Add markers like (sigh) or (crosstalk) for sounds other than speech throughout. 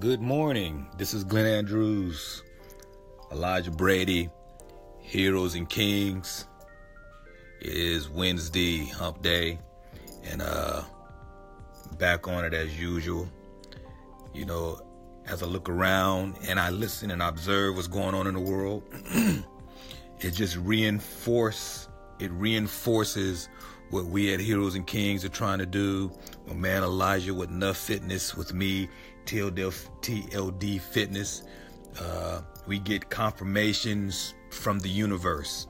Good morning. This is Glenn Andrews, Elijah Brady, Heroes and Kings. It is Wednesday, hump day, and uh back on it as usual. You know, as I look around and I listen and observe what's going on in the world, (clears throat) it just reinforce it reinforces what we at Heroes and Kings are trying to do. My man Elijah with Enough Fitness with me, TLD Fitness. Uh, we get confirmations from the universe.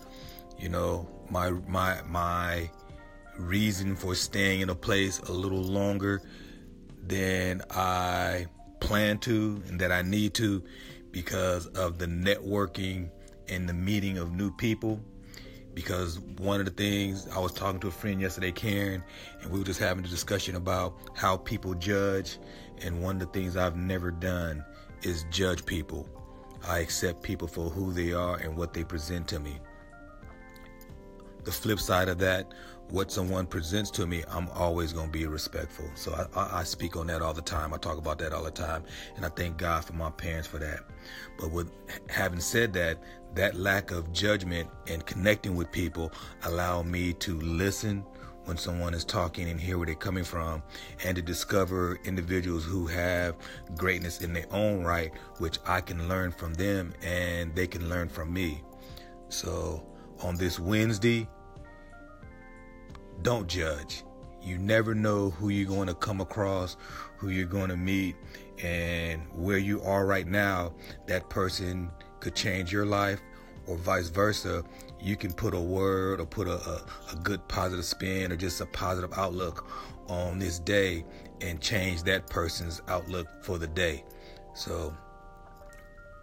You know, my my my reason for staying in a place a little longer than I plan to and that I need to because of the networking and the meeting of new people because one of the things I was talking to a friend yesterday, Karen, and we were just having a discussion about how people judge. And one of the things I've never done is judge people. I accept people for who they are and what they present to me. The flip side of that, what someone presents to me, I'm always going to be respectful. So I, I, I, speak on that all the time. I talk about that all the time. And I thank God for my parents for that. But with having said that, that lack of judgment and connecting with people allow me to listen when someone is talking and hear where they're coming from and to discover individuals who have greatness in their own right, which I can learn from them and they can learn from me. So on this Wednesday, don't judge. You never know who you're going to come across, who you're going to meet, and where you are right now, that person could change your life or vice versa. You can put a word or put a, a, a good positive spin or just a positive outlook on this day and change that person's outlook for the day. So,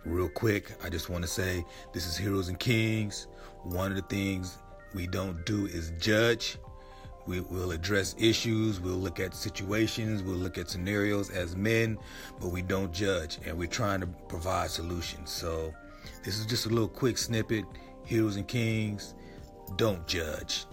real quick, I just want to say this is Heroes and Kings. One of the things we don't do is judge. We, will address issues, we'll look at situations, we'll look at scenarios as men, but we don't judge and we're trying to provide solutions. So, this is just a little quick snippet. Heroes and Kings, don't judge.